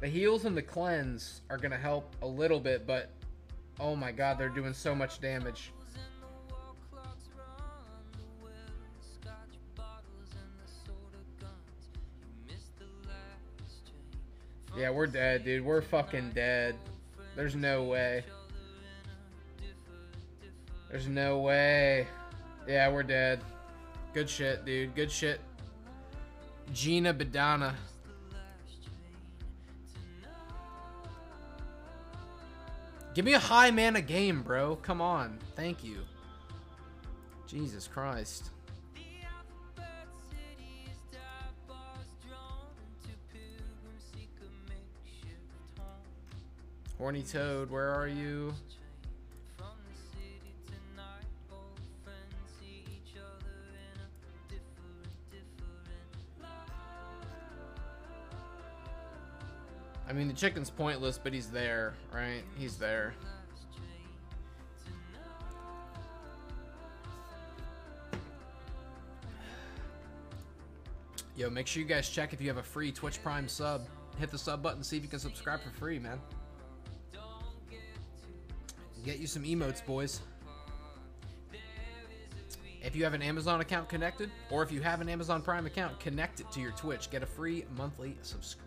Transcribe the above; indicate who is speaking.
Speaker 1: The heals and the cleanse are gonna help a little bit, but oh my god, they're doing so much damage. Yeah, we're dead, dude. We're fucking dead. There's no way. There's no way. Yeah, we're dead. Good shit, dude. Good shit. Gina Badana. Give me a high mana game, bro. Come on. Thank you. Jesus Christ. Horny Toad, where are you? I mean, the chicken's pointless, but he's there, right? He's there. Yo, make sure you guys check if you have a free Twitch Prime sub. Hit the sub button, see if you can subscribe for free, man. Get you some emotes, boys. If you have an Amazon account connected, or if you have an Amazon Prime account, connect it to your Twitch. Get a free monthly subscription.